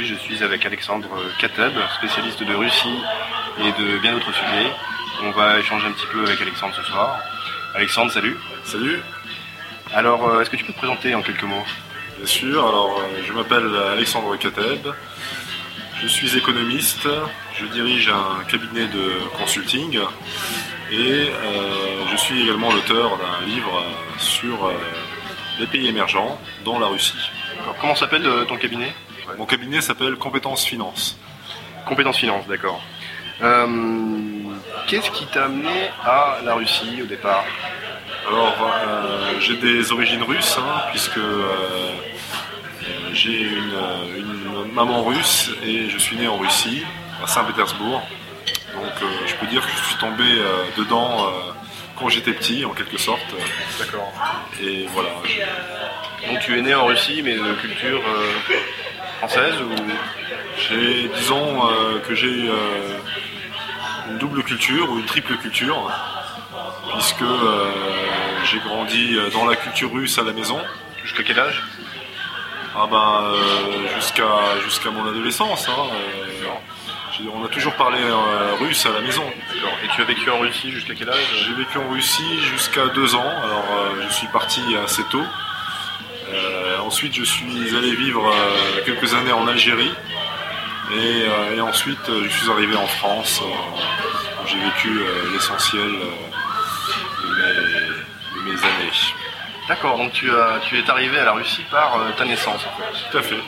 Aujourd'hui, je suis avec Alexandre Kateb, spécialiste de Russie et de bien d'autres sujets. On va échanger un petit peu avec Alexandre ce soir. Alexandre, salut. Salut. Alors, euh, est-ce que tu peux te présenter en quelques mots? Bien sûr, alors euh, je m'appelle Alexandre Kateb, je suis économiste, je dirige un cabinet de consulting et euh, je suis également l'auteur d'un livre sur euh, les pays émergents, dont la Russie. Alors, Comment s'appelle euh, ton cabinet? Mon cabinet s'appelle Compétences Finance. Compétences Finance, d'accord. Euh, Qu'est-ce qui t'a amené à la Russie au départ Alors, euh, j'ai des origines russes, hein, puisque euh, j'ai une, une maman russe et je suis né en Russie, à Saint-Pétersbourg. Donc, je peux dire que je suis tombé dedans quand j'étais petit, en quelque sorte. D'accord. Et voilà. je- Donc tu es né en Russie, mais de culture française ou J'ai, disons euh, que j'ai euh, une double culture ou une triple culture, puisque euh, j'ai grandi dans la culture russe à la maison. jusqu'à quel âge? Ah ben euh, jusqu'à jusqu'à mon adolescence. hein, euh, on a toujours parlé euh, russe à la maison. D'accord. Et tu as vécu en Russie jusqu'à quel âge? J'ai vécu en Russie jusqu'à deux ans. Alors je suis parti assez tôt. Ensuite je suis allé vivre euh, quelques années en Algérie. Et, euh, et ensuite euh, je suis arrivé en France. où j'ai vécu l'essentiel de, mes, de mes années. D'accord, donc tu, as, tu es arrivé à la Russie par euh, ta naissance en fait. Tout à fait.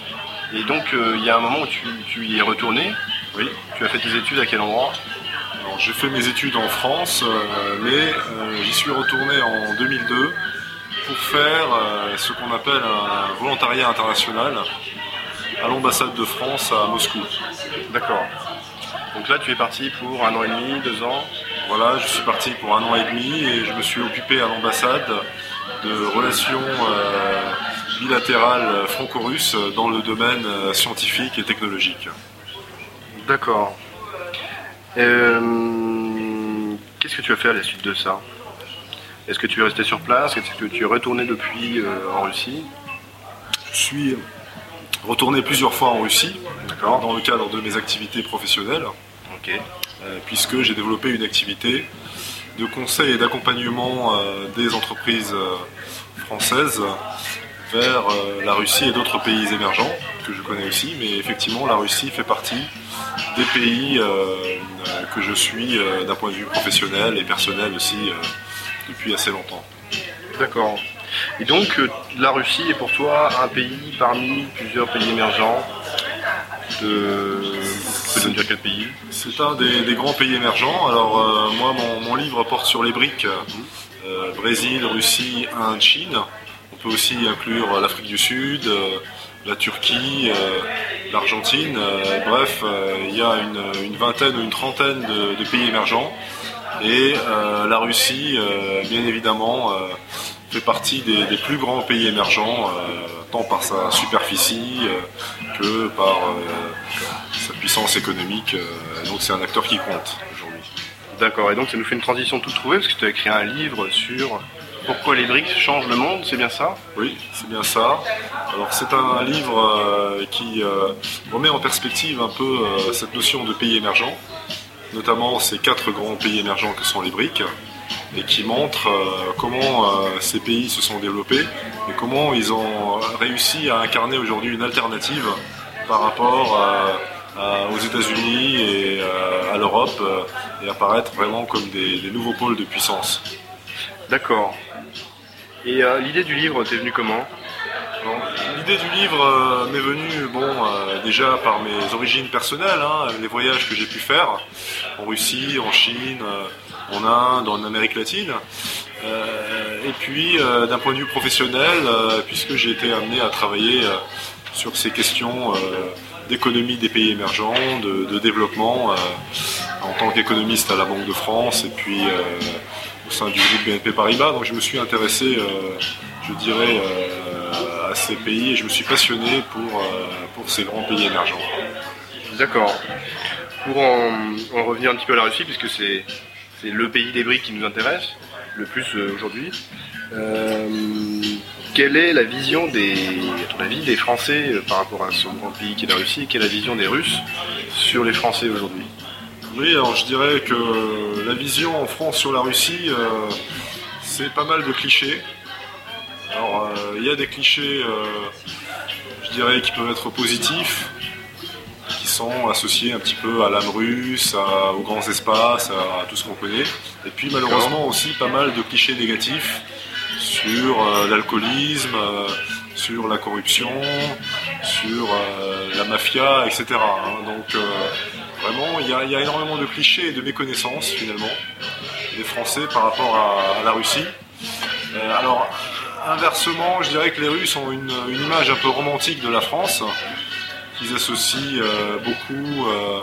Et donc euh, il y a un moment où tu, tu y es retourné. Oui. Tu as fait tes études à quel endroit? Alors, j'ai fait mes études en France, euh, mais j'y suis retourné en 2002 pour faire euh, ce qu'on appelle un volontariat international à l'ambassade de France à Moscou. D'accord. Donc là tu es parti pour un an et demi, deux ans. Voilà, je suis parti pour un an et demi et je me suis occupé à l'ambassade de relations euh, bilatérales franco-russes dans le domaine euh, scientifique et technologique. D'accord. Euh, Qu'est-ce que tu as fait à la suite de ça? Est-ce que tu es resté sur place? Est-ce que tu es retourné depuis euh, en Russie? Je suis retourné plusieurs fois en Russie dans le cadre de mes activités professionnelles. Euh, puisque j'ai développé une activité de conseil et d'accompagnement euh, des entreprises françaises vers la Russie et d'autres pays émergents que je connais aussi, mais effectivement la Russie fait partie des pays que je suis d'un point de vue professionnel et personnel aussi depuis assez longtemps. D'accord. Et donc, euh, la Russie est pour toi un pays parmi plusieurs pays émergents de... Pays? C'est un des, grands pays émergents. Alors euh, moi, mon, livre porte sur les briques euh, Brésil, Russie, Inde, Chine. On peut aussi inclure l'Afrique du Sud, la Turquie, l'Argentine. Bref, il y a une, vingtaine ou une trentaine de pays émergents. Et euh, la Russie, euh, bien évidemment, euh, fait partie des, des plus grands pays émergents, tant par sa superficie que par sa puissance économique. donc c'est un acteur qui compte aujourd'hui. D'accord. Et donc, ça nous fait une transition toute trouvée parce que tu as écrit un livre sur pourquoi les BRICS changent le monde, c'est bien ça? Oui, c'est bien ça. Alors c'est un livre euh, qui euh, remet en perspective un peu euh, cette notion de pays émergents, notamment ces quatre grands pays émergents que sont les BRICS, et qui montre euh, comment euh, ces pays se sont développés et comment ils ont réussi à incarner aujourd'hui une alternative par rapport euh, à- aux États-Unis et à l'Europe et apparaître vraiment comme des, des nouveaux pôles de puissance. D'accord. Et l'idée du livre, t'es venue comment? L'idée du livre euh, m'est venue bon, euh, déjà par mes origines personnelles, hein, les voyages que j'ai pu faire en Russie, en Chine, euh, en Inde, en Amérique latine. Et puis d'un point de vue professionnel, puisque j'ai été amené à travailler sur ces questions d'économie des pays émergents, de, développement, en tant qu'économiste à la Banque de France et puis au sein du groupe BNP Paribas. Donc je me suis intéressé, je dirais, à ces pays et je me suis passionné pour, euh, pour ces grands pays émergents. D'accord. Pour en, en revenir un petit peu à la Russie, puisque c'est c'est le pays des briques qui nous intéresse le plus euh, aujourd'hui, euh, quelle est la vision des, à ton avis, des Français par rapport à ce grand pays qui est la Russie Quelle est la vision des Russes sur les Français aujourd'hui? Oui, alors je dirais que la vision en France sur la Russie, euh, c'est pas mal de clichés. Alors, euh, il y a des clichés, euh, je dirais, qui peuvent être positifs, qui sont associés un petit peu à l'âme russe, aux grands espaces, à, tout ce qu'on connaît. Et puis malheureusement aussi pas mal de clichés négatifs sur euh, l'alcoolisme, sur la corruption, sur la mafia, etc. hein. Donc vraiment, il y, a- énormément de clichés et de méconnaissances finalement des Français par rapport à, à la Russie. Alors, inversement, je dirais que les Russes ont une, une image un peu romantique de la France, qu'ils associent euh, beaucoup euh,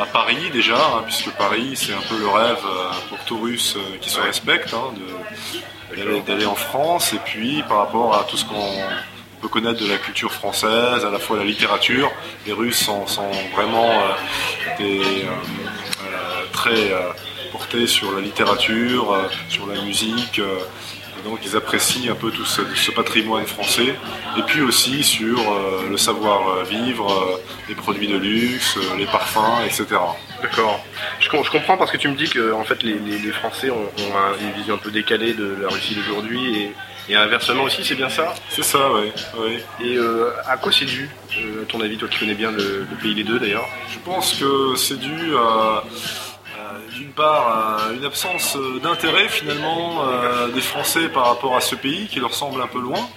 à Paris déjà, hein, puisque Paris c'est un peu le rêve euh, pour tout Russe qui se respecte, hein, d'aller en France, et puis par rapport à tout ce qu'on peut connaître de la culture française, à la fois la littérature, les Russes sont, sont vraiment des, très portés sur la littérature, sur la musique. Et donc ils apprécient un peu tout ce, ce patrimoine français. Et puis aussi sur euh, le savoir-vivre, euh, les produits de luxe, euh, les parfums, etc. D'accord. Je, com- je comprends parce que tu me dis que en fait les, les- les Français ont, ont un- une vision un peu décalée de la Russie d'aujourd'hui et, et inversement aussi, c'est bien ça? C'est ça, oui. oui. Et euh, à quoi c'est dû, euh, à ton avis, toi qui connais bien le, le pays des deux d'ailleurs? Je pense que c'est dû à, d'une part à une absence euh, d'intérêt finalement euh, des Français par rapport à ce pays qui leur semble un peu loin.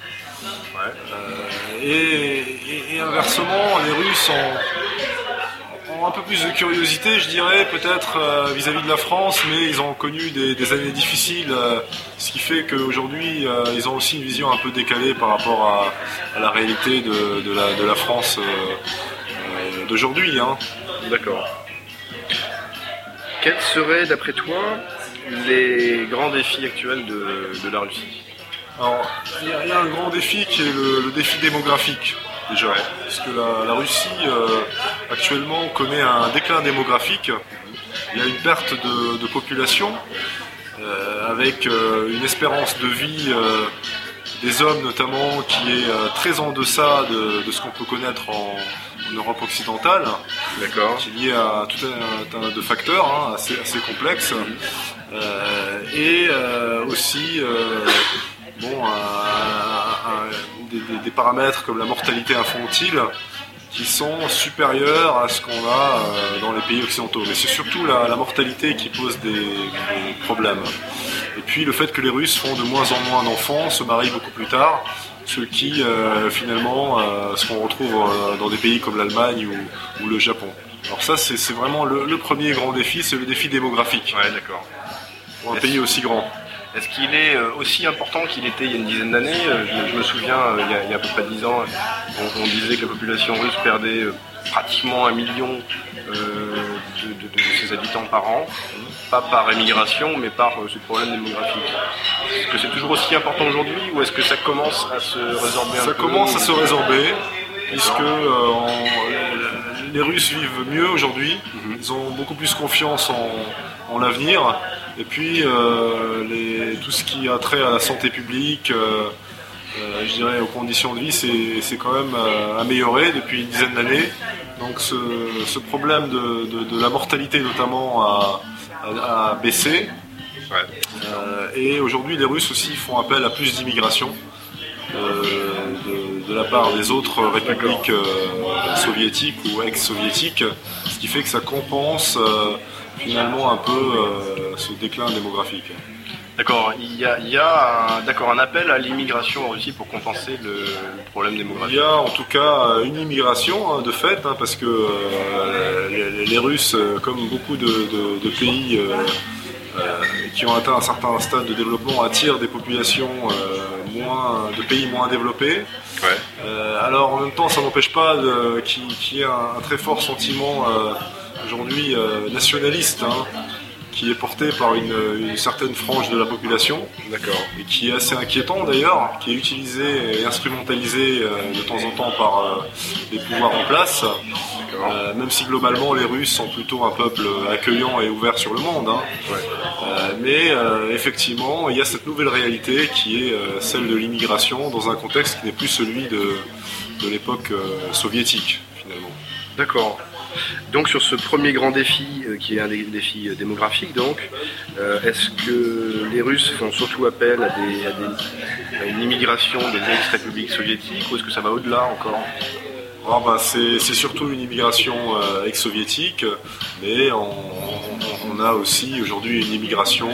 Euh, et, inversement, les Russes ont, un peu plus de curiosité, je dirais, peut-être euh, vis-à-vis de la France, mais ils ont connu des, années difficiles, euh, ce qui fait qu'aujourd'hui, euh, ils ont aussi une vision un peu décalée par rapport à, la réalité de, la, France euh, euh, d'aujourd'hui. hein. D'accord. Quels seraient, d'après toi, les grands défis actuels de, de la Russie Alors, il y, a- il y a un grand défi qui est le, le défi démographique, déjà. Parce que la, la Russie, euh, actuellement, connaît un déclin démographique. Il y a une perte de, de population, euh, avec euh, une espérance de vie des hommes, notamment, qui est euh, très en deçà de, de ce qu'on peut connaître en, en Europe occidentale. D'accord. qui est lié à tout un tas de facteurs hein, assez, assez complexes. Euh, et euh, aussi bon, des- des paramètres comme la mortalité infantile qui sont supérieurs à ce qu'on a euh, dans les pays occidentaux. Mais c'est surtout la, la mortalité qui pose des, des problèmes. Et puis le fait que les Russes font de moins en moins d'enfants, se marient beaucoup plus tard, ce qui euh, finalement, euh, ce qu'on retrouve euh, dans des pays comme l'Allemagne ou, ou le Japon. Alors ça, c'est vraiment le, le premier grand défi, c'est le défi démographique Ouais, d'accord. pour un pays aussi grand. Est-ce qu'il est euh, aussi important qu'il était il y a une dizaine d'années Euh, je, me souviens, euh, il y, a, à peu près dix ans, on, disait que la population russe perdait pratiquement un million de, ses habitants par an, pas par émigration, mais par ce problème démographique. Est-ce que c'est toujours aussi important aujourd'hui ou est-ce que ça commence à se résorber un Ça peu commence à se résorber, puisque euh, en- les Russes vivent mieux aujourd'hui, Mhm. ils ont beaucoup plus confiance en, en l'avenir, et puis euh, les- tout ce qui a trait à la santé publique, euh, euh, je dirais aux conditions de vie, c'est c'est quand même amélioré depuis une dizaine d'années. Donc ce, ce problème de, de- de la mortalité notamment a, a- a baissé. Ouais. Et aujourd'hui, les Russes aussi font appel à plus d'immigration euh, de, la part des autres républiques euh, soviétiques ou ex-soviétiques, ce qui fait que ça compense euh, finalement un peu euh, ce déclin démographique. D'accord, il y a, il y a un, d'accord, un appel à l'immigration en Russie pour compenser le, problème Il démographique. y a en tout cas une immigration hein, de fait, hein, parce que euh, les, les Russes, comme beaucoup de, de- de pays euh, euh, qui ont atteint un certain stade de développement, attirent des populations moins, de pays moins développés. Ouais. Euh, alors en même temps, ça n'empêche pas de- qu'il y ait un, un très fort sentiment euh, aujourd'hui euh, nationaliste, hein, qui est porté par une, une certaine frange de la population D'accord. et qui est assez inquiétant d'ailleurs, qui est utilisé et instrumentalisé euh, de temps en temps par euh, les pouvoirs en place. Euh, même si globalement les Russes sont plutôt un peuple accueillant et ouvert sur le monde. Hein. Euh, mais euh, effectivement, il y a cette nouvelle réalité qui est celle de l'immigration dans un contexte qui n'est plus celui de, de l'époque soviétique finalement. D'accord. Donc sur ce premier grand défi, qui est un des défis démographiques, donc, est-ce que les Russes font surtout appel à, des, à une immigration des ex-républiques soviétiques ou est-ce que ça va au-delà encore? Ah bah, c'est surtout une immigration euh, ex-soviétique, mais on, a aussi aujourd'hui une immigration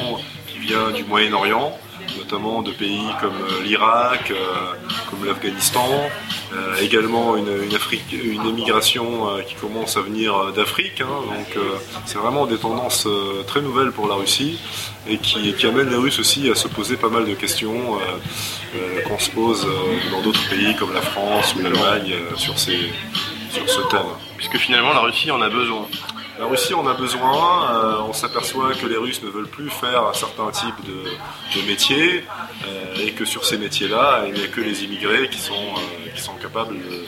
qui vient du Moyen-Orient, notamment de pays comme euh, l'Irak, euh, comme l'Afghanistan, également une, une, immigration qui commence à venir d'Afrique. Hein. donc c'est vraiment des tendances très nouvelles pour la Russie et qui, qui amènent les Russes aussi à se poser pas mal de questions euh, qu'on se pose euh, dans d'autres pays comme la France ou l'Allemagne euh, sur, sur ce thème. Puisque finalement la Russie en a besoin. La Russie en a besoin. on s'aperçoit que les Russes ne veulent plus faire un certain type de, métiers et que sur ces métiers-là, il n'y a que les immigrés qui sont, sont capables de,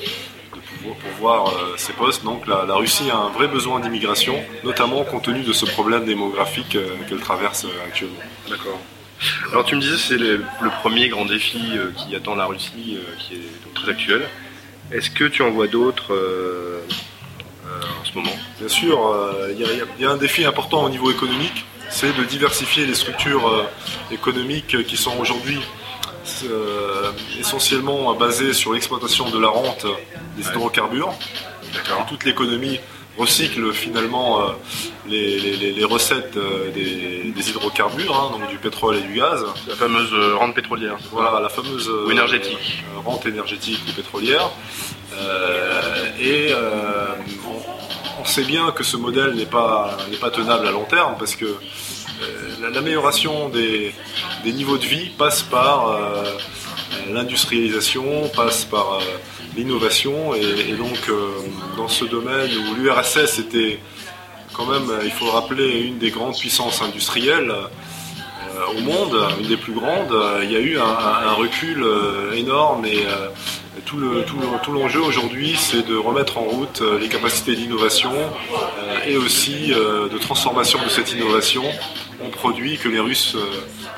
pouvoir pourvoir ces postes. Donc la, Russie a un vrai besoin d'immigration, notamment compte tenu de ce problème démographique qu'elle traverse actuellement. D'accord. Alors tu me disais c'est le, premier grand défi euh, qui attend la Russie, euh, qui est très actuel. Est-ce que tu en vois d'autres Bien sûr, il y, a un défi important au niveau économique, c'est de diversifier les structures économiques qui sont aujourd'hui essentiellement basées sur l'exploitation de la rente des hydrocarbures. Toute l'économie recycle finalement euh, les, recettes euh, des, hydrocarbures, hein, donc du pétrole et du gaz. La fameuse euh, rente pétrolière. Voilà, la fameuse ou énergétique. rente énergétique ou pétrolière. et sait bien que ce modèle n'est pas, pas tenable à long terme parce que l'amélioration des, niveaux de vie passe par l'industrialisation, passe par l'innovation. Et, donc, euh, dans ce domaine où l'URSS était quand même, il faut le rappeler, une des grandes puissances industrielles euh, au monde, une des plus grandes, il y a eu un, recul euh, énorme et tout l'enjeu tout, aujourd'hui, c'est de remettre en route les capacités d'innovation et aussi de transformation de cette innovation en produits que les Russes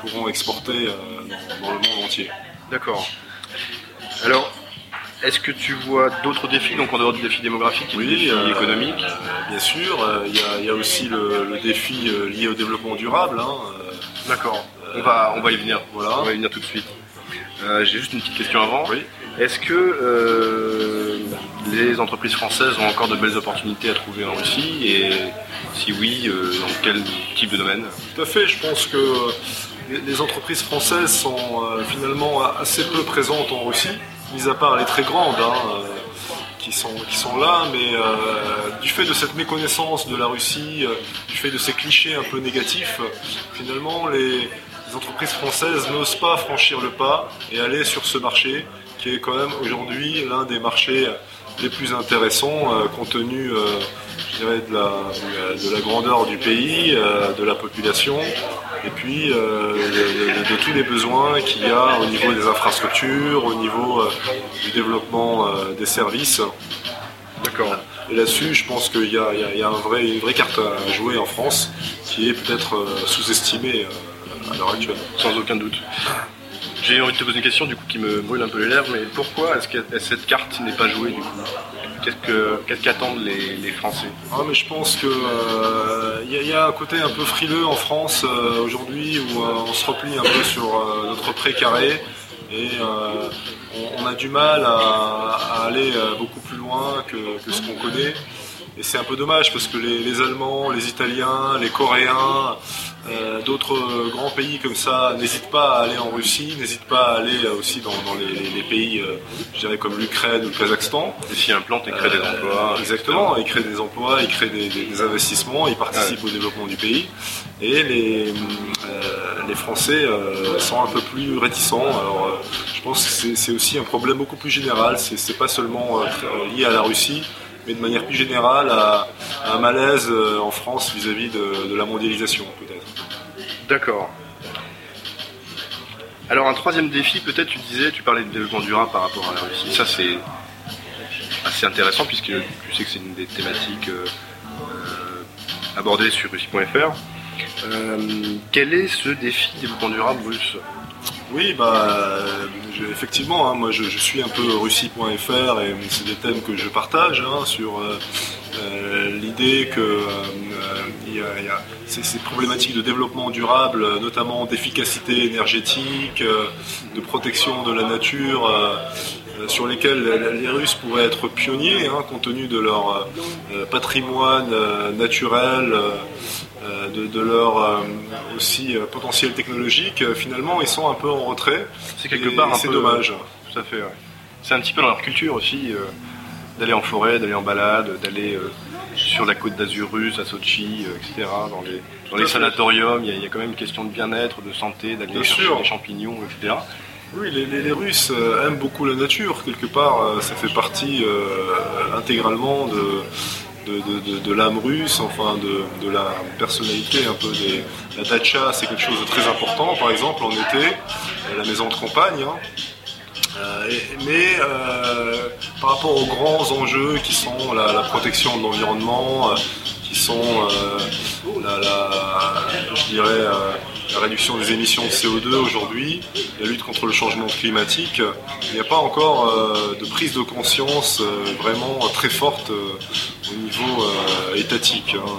pourront exporter dans, le monde entier. D'accord. Alors, est-ce que tu vois d'autres défis, donc en dehors du défi démographique et du défi euh, économique? Bien sûr, euh, il y, a aussi le, défi euh, lié au développement durable. Hein, D'accord, on, va, on va y venir, voilà. on va y venir tout de suite. J'ai juste une petite question avant. Oui. Est-ce que les entreprises françaises ont encore de belles opportunités à trouver en Russie Et si oui, dans quel type de domaine? Tout à fait, je pense que les entreprises françaises sont finalement assez peu présentes en Russie mis à part les très grandes, hein, euh, qui, sont, qui sont là, mais euh, du fait de cette méconnaissance de la Russie, euh, du fait de ces clichés un peu négatifs, finalement, les, entreprises françaises n'osent pas franchir le pas et aller sur ce marché, qui est quand même aujourd'hui l'un des marchés les plus intéressants, compte tenu je dirais, de, la, grandeur du pays, de la population, et puis euh, de, tous les besoins qu'il y a au niveau des infrastructures, au niveau euh, du développement euh, des services. D'accord. Et là-dessus, je pense qu'il y a, une vraie carte à jouer en France qui est peut-être sous-estimée à l'heure actuelle. Sans aucun doute. J'ai envie de te poser une question du coup qui me brûle un peu les lèvres, mais pourquoi est-ce que cette carte n'est pas jouée du coup? Qu'est-ce qu'attendent les, Français? Ah, mais Je pense qu'il euh, y, a un côté un peu frileux en France euh, aujourd'hui où euh, on se replie un peu sur notre précaré et on, a du mal à, aller beaucoup plus loin que, ce qu'on connaît. Et c'est un peu dommage parce que les Allemands, les Italiens, les Coréens, euh, d'autres grands pays comme ça n'hésitent pas à aller en Russie, n'hésitent pas à aller aussi dans, les, pays, euh, je dirais comme l'Ukraine ou le Kazakhstan. Et s'y implantent et créent des emplois. Euh, exactement, ils créent des emplois, ils créent des, investissements, ils participent au développement du pays. Et les, les Français sont un peu plus réticents. Alors je pense que c'est aussi un problème beaucoup plus général, c'est pas seulement lié à la Russie mais de manière plus générale à, un malaise en France vis-à-vis de, la mondialisation peut-être. D'accord. Alors un troisième défi, peut-être tu disais, tu parlais de développement durable par rapport à la Russie. Ça c'est c'est intéressant puisque tu sais que c'est une des thématiques abordées sur russie.fr. quel est ce défi développement durable russe? Oui, bah, effectivement, hein, moi je, suis un peu russie.fr et c'est des thèmes que je partage hein, sur euh, euh, l'idée que euh, y a, ces, problématiques de développement durable, notamment d'efficacité énergétique, de protection de la nature, sur lesquelles les Russes pourraient être pionniers, hein, compte tenu de leur patrimoine naturel euh, de, leur euh, aussi euh, potentiel technologique, finalement, ils sont un peu en retrait. C'est quelque part un peu dommage. Tout à fait. C'est un petit peu dans leur culture aussi d'aller en forêt, d'aller en balade, d'aller sur la côte d'Azur russe, à Sochi, etc. Dans les, dans les sanatoriums, il y, a, quand même une question de bien-être, de santé, d'aller chercher des champignons, etc. Oui, les, Russes aiment beaucoup la nature, quelque part, ça fait partie intégralement de, de, l'âme russe, enfin de, la personnalité un peu des. La dacha, c'est quelque chose de très important, par exemple en été, la maison de campagne. Hein. Euh, mais euh, par rapport aux grands enjeux qui sont la, protection de l'environnement, euh, qui sont la, je dirais la réduction des émissions de CO2 aujourd'hui, la lutte contre le changement climatique, il n'y a pas encore euh, de prise de conscience euh, vraiment très forte euh, au niveau étatique. Hein,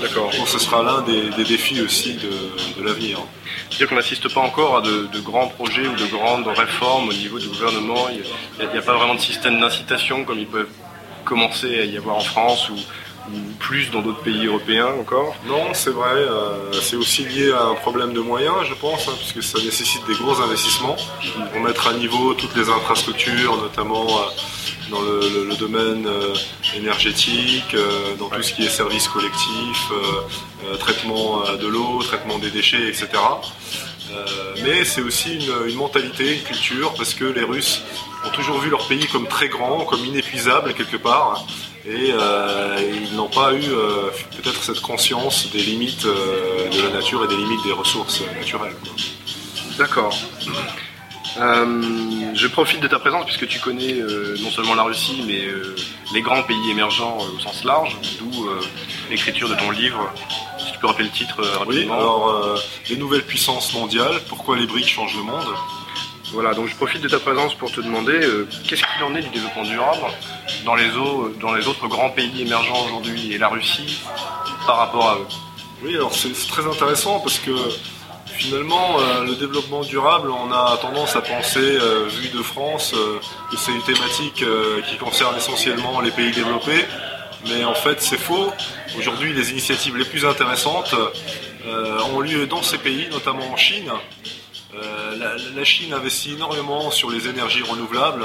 D'accord. ce sera l'un des, défis aussi de, l'avenir. C'est-à-dire qu'on n'assiste pas encore à de, grands projets ou de grandes réformes au niveau du gouvernement. Il n'y a, pas vraiment de système d'incitation comme il peut commencer à y avoir en France ou plus dans d'autres pays européens encore Non, c'est vrai. Euh, c'est aussi lié à un problème de moyens, je pense, hein, puisque ça nécessite des gros investissements pour mettre à niveau toutes les infrastructures, notamment euh, dans le, domaine euh, énergétique, dans tout ce qui est services collectifs, traitement de l'eau, traitement des déchets, etc. mais c'est aussi une, une mentalité, une culture, parce que les Russes ont toujours vu leur pays comme très grand, comme inépuisable quelque part et euh, ils n'ont pas eu euh, peut-être cette conscience des limites euh, de la nature et des limites des ressources naturelles. D'accord. je profite de ta présence puisque tu connais non seulement la Russie mais les grands pays émergents au sens large, d'où l'écriture de ton livre. Si tu peux rappeler le titre rapidement. Oui, alors les nouvelles puissances mondiales, pourquoi les briques changent le monde? Voilà, donc je profite de ta présence pour te demander euh, qu'est-ce qu'il en est du développement durable dans les, dans les autres grands pays émergents aujourd'hui et la Russie par rapport à eux? Oui, alors c'est très intéressant parce que finalement, euh, le développement durable, on a tendance à penser, euh, vu de France, que c'est une thématique qui concerne essentiellement les pays développés. Mais en fait, c'est faux. Aujourd'hui, les initiatives les plus intéressantes ont lieu dans ces pays, notamment en Chine. Euh, la, Chine investit énormément sur les énergies renouvelables,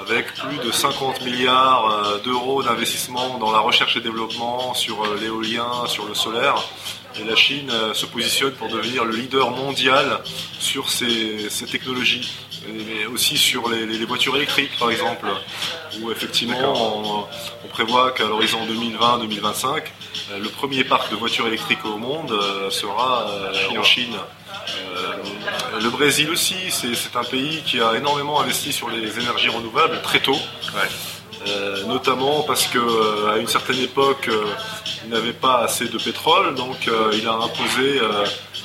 avec plus de 50 milliards euh, d'euros d'investissement dans la recherche et développement, sur euh, l'éolien, sur le solaire. Et la Chine se positionne pour devenir le leader mondial sur ces, technologies, mais aussi sur les, voitures électriques par exemple, où effectivement on, prévoit qu'à l'horizon 2020-2025, le premier parc de voitures électriques au monde sera en Chine. Euh, le Brésil aussi, c'est un pays qui a énormément investi sur les énergies renouvelables très tôt. Euh, notamment parce qu'à euh, une certaine époque, il n'avait pas assez de pétrole, donc il a imposé,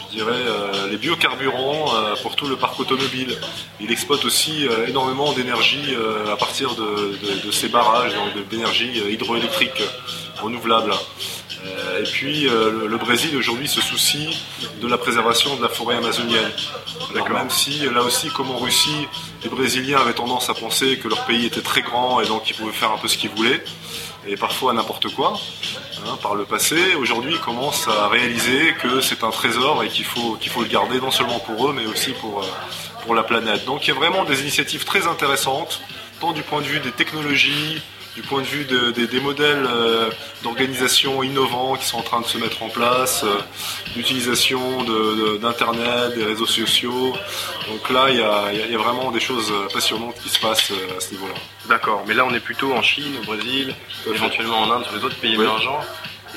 je dirais, les biocarburants pour tout le parc automobile. Il exploite aussi énormément d'énergie à partir de, de, ces barrages, d'énergie hydroélectrique renouvelable. Euh, et puis euh, le, Brésil aujourd'hui se soucie de la préservation de la forêt amazonienne. même si là aussi, comme en Russie, les Brésiliens avaient tendance à penser que leur pays était très grand et donc ils pouvaient faire un peu ce qu'ils voulaient, et parfois n'importe quoi. Hein, par le passé, aujourd'hui commencent à réaliser que c'est un trésor et qu'il faut, le garder non seulement pour eux mais aussi euh, pour la planète. Donc il y a vraiment des initiatives très intéressantes, tant du point de vue des technologies, du point de vue des modèles euh, d'organisation innovants qui sont en train de se mettre en place, euh, l'utilisation d'Internet, des réseaux sociaux. Donc là, il y, a, vraiment des choses passionnantes qui se passent euh, à ce niveau-là. D'accord, mais là on est plutôt en Chine, au Brésil, éventuellement en Inde, sur les autres pays émergents.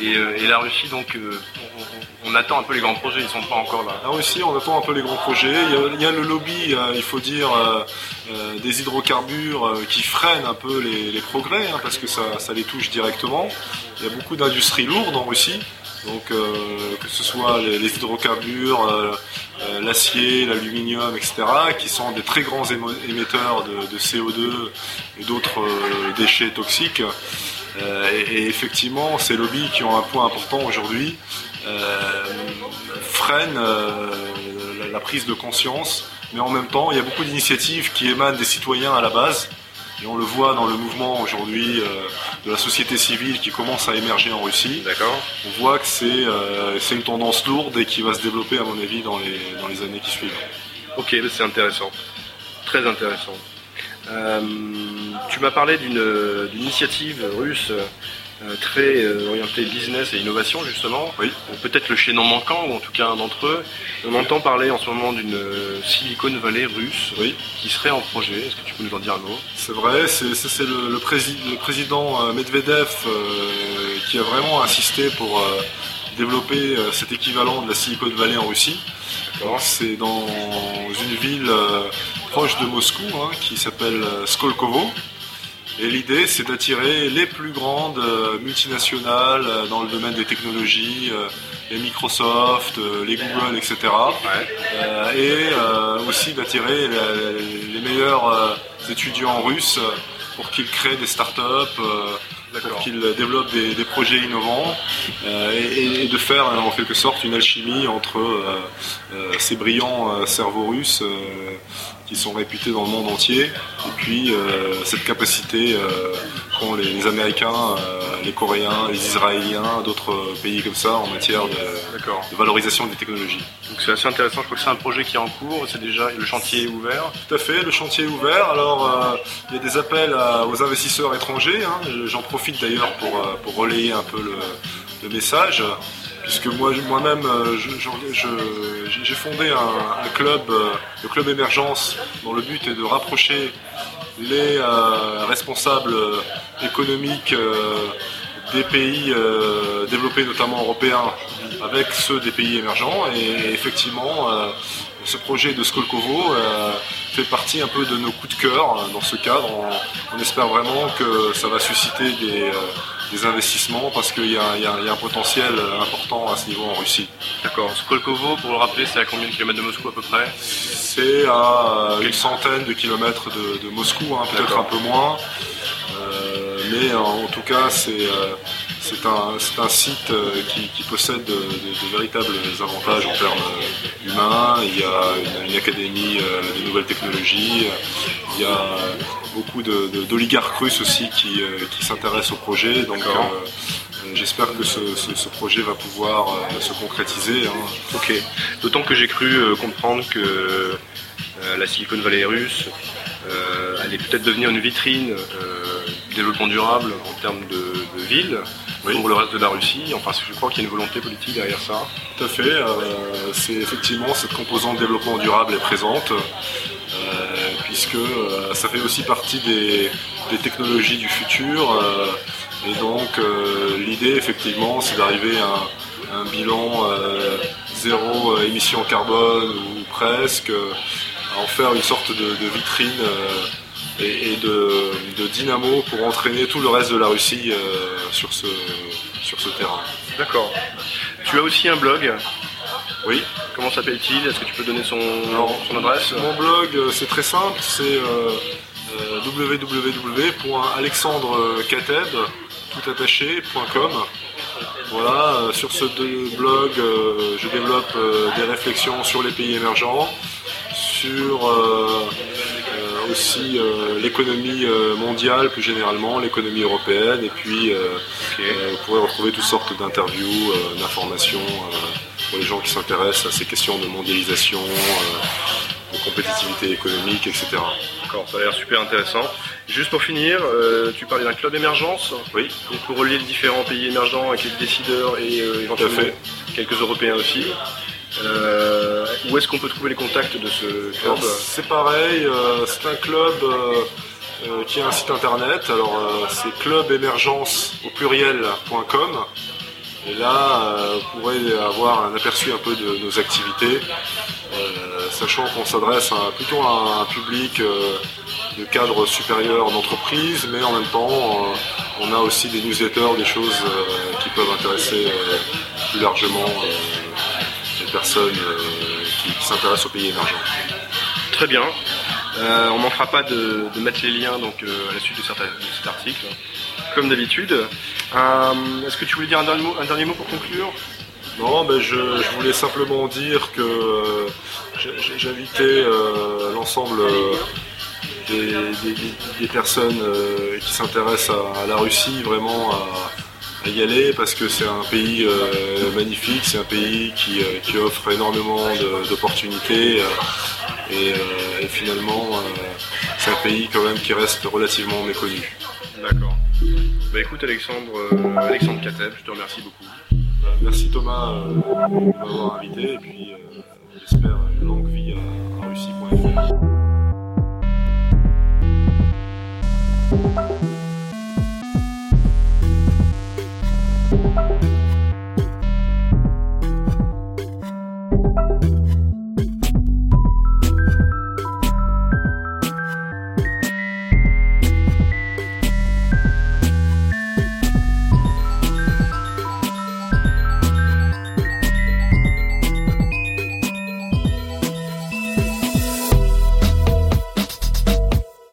Et, la Russie, donc, on, attend un peu les grands projets, ils sont pas encore là. La Russie, on attend un peu les grands projets. Il y a, le lobby, il faut dire, des hydrocarbures qui freinent un peu les, progrès, hein, parce que ça, les touche directement. Il y a beaucoup d'industries lourdes en Russie. Donc euh, que ce soit les, hydrocarbures, euh, euh, l'acier, l'aluminium, etc., qui sont des très grands émetteurs de, CO2 et d'autres déchets toxiques. Et, effectivement, ces lobbies qui ont un point important aujourd'hui freinent la prise de conscience, mais en même temps, il y a beaucoup d'initiatives qui émanent des citoyens à la base et on le voit dans le mouvement aujourd'hui euh, de la société civile qui commence à émerger en Russie. D'accord. On voit que euh, c'est une tendance lourde et qui va se développer à mon avis dans les, dans les années qui suivent. Ok, c'est intéressant. Très intéressant. Euh, tu m'as parlé d'une initiative russe euh, très euh, orienté business et innovation justement. Oui. Peut-être le chaînon manquant, ou en tout cas un d'entre eux. On entend parler en ce moment d'une euh, Silicon Valley russe oui. qui serait en projet. Est-ce que tu peux nous en dire un mot? C'est vrai, c'est le, le, président Medvedev qui a vraiment insisté pour développer cet équivalent de la Silicon Valley en Russie. C'est dans une ville proche de Moscou hein, qui s'appelle Skolkovo. Et l'idée, c'est d'attirer les plus grandes euh, multinationales euh, dans le domaine des technologies, euh, les Microsoft, les Google, etc. et aussi d'attirer les meilleurs étudiants russes pour qu'ils créent des startups, pour qu'ils développent des, projets innovants et, de faire en quelque sorte une alchimie entre ces brillants cerveaux russes qui sont réputés dans le monde entier. Et puis euh, cette capacité euh, qu'ont les, Américains, euh, les Coréens, les Israéliens, d'autres pays comme ça en matière de, valorisation des technologies. Donc c'est assez intéressant, je crois que c'est un projet qui est en cours, c'est déjà le chantier est ouvert. Tout à fait, le chantier est ouvert. Alors il y a des appels aux investisseurs étrangers, hein. j'en profite d'ailleurs pour, pour relayer un peu le, le message puisque moi, moi-même, euh, j'ai fondé un, club, euh, le club Émergence, dont le but est de rapprocher les euh, responsables économiques des pays développés, notamment européens, avec ceux des pays émergents. Et, effectivement, ce projet de Skolkovo fait partie un peu de nos coups de cœur dans ce cadre. On, espère vraiment que ça va susciter des des investissements parce qu'il y, a un potentiel important à ce niveau en Russie. D'accord. Skolkovo, pour le rappeler, c'est à combien de kilomètres de Moscou à peu près? C'est à une centaine de kilomètres de, Moscou, hein, peut-être un peu moins. Euh, mais en tout cas, c'est euh, un, site euh, qui, possède de, véritables avantages en termes humains. Il y a une, académie des nouvelles technologies. Il y a beaucoup d'oligarques russes aussi qui, s'intéressent au projet. Donc j'espère que ce, projet va pouvoir se concrétiser. Hein. Ok. D'autant que j'ai cru comprendre que la Silicon Valley russe allait peut-être devenir une vitrine développement durable en termes de, ville pour le reste de la Russie. Enfin, je crois qu'il y a une volonté politique derrière ça. Tout à fait. Euh, c'est effectivement cette composante développement durable est présente, euh, puisque euh, ça fait aussi partie des, technologies du futur. et donc, l'idée, effectivement, c'est d'arriver à, un bilan zéro émission carbone ou presque, à en faire une sorte de, de vitrine et, de, dynamo pour entraîner tout le reste de la Russie euh, sur, ce, sur ce terrain. D'accord. Tu as aussi un blog Oui. Comment s'appelle-t-il? Est-ce que tu peux donner son, son adresse? Mon blog, euh, c'est très simple, c'est euh, euh toutattaché.com. Voilà, sur ce blog, je développe des réflexions sur les pays émergents, sur aussi euh, l'économie euh, mondiale plus généralement, l'économie européenne, et puis euh, vous pourrez retrouver toutes sortes d'interviews, d'informations pour les gens qui s'intéressent à ces questions de mondialisation, de compétitivité économique, etc. D'accord, ça a l'air super intéressant. Juste pour finir, tu parlais d'un club d'émergence. Oui. pour relier les différents pays émergents avec les décideurs et éventuellement quelques Européens aussi. Euh, où est-ce qu'on peut trouver les contacts de ce club C'est pareil, euh, c'est un club euh, qui a un site internet. Alors c'est clubemergence au pluriel.com. Et là, vous pourrez avoir un aperçu un peu de nos activités, sachant qu'on s'adresse plutôt à un public de cadre supérieur d'entreprise, mais en même temps, on a aussi des newsletters, des choses qui peuvent intéresser plus largement personnes qui, s'intéressent aux pays émergents. Très bien. Euh, on ne manquera pas de, mettre les liens donc, euh, à la suite de, cet article, comme d'habitude. Euh, est-ce que tu voulais dire un dernier mot, pour conclure? Non, ben je, voulais simplement dire que j'invitais l'ensemble des, personnes qui s'intéressent à, la Russie vraiment à, y aller parce que c'est un pays magnifique, c'est un pays qui, offre énormément d'opportunités euh, et, finalement, euh, c'est un pays quand même qui reste relativement méconnu. D'accord. Bah écoute Alexandre, euh, Alexandre Kateb, je te remercie beaucoup. Bah, merci Thomas de m'avoir invité et puis j'espère une longue vie à, à Russie.fr.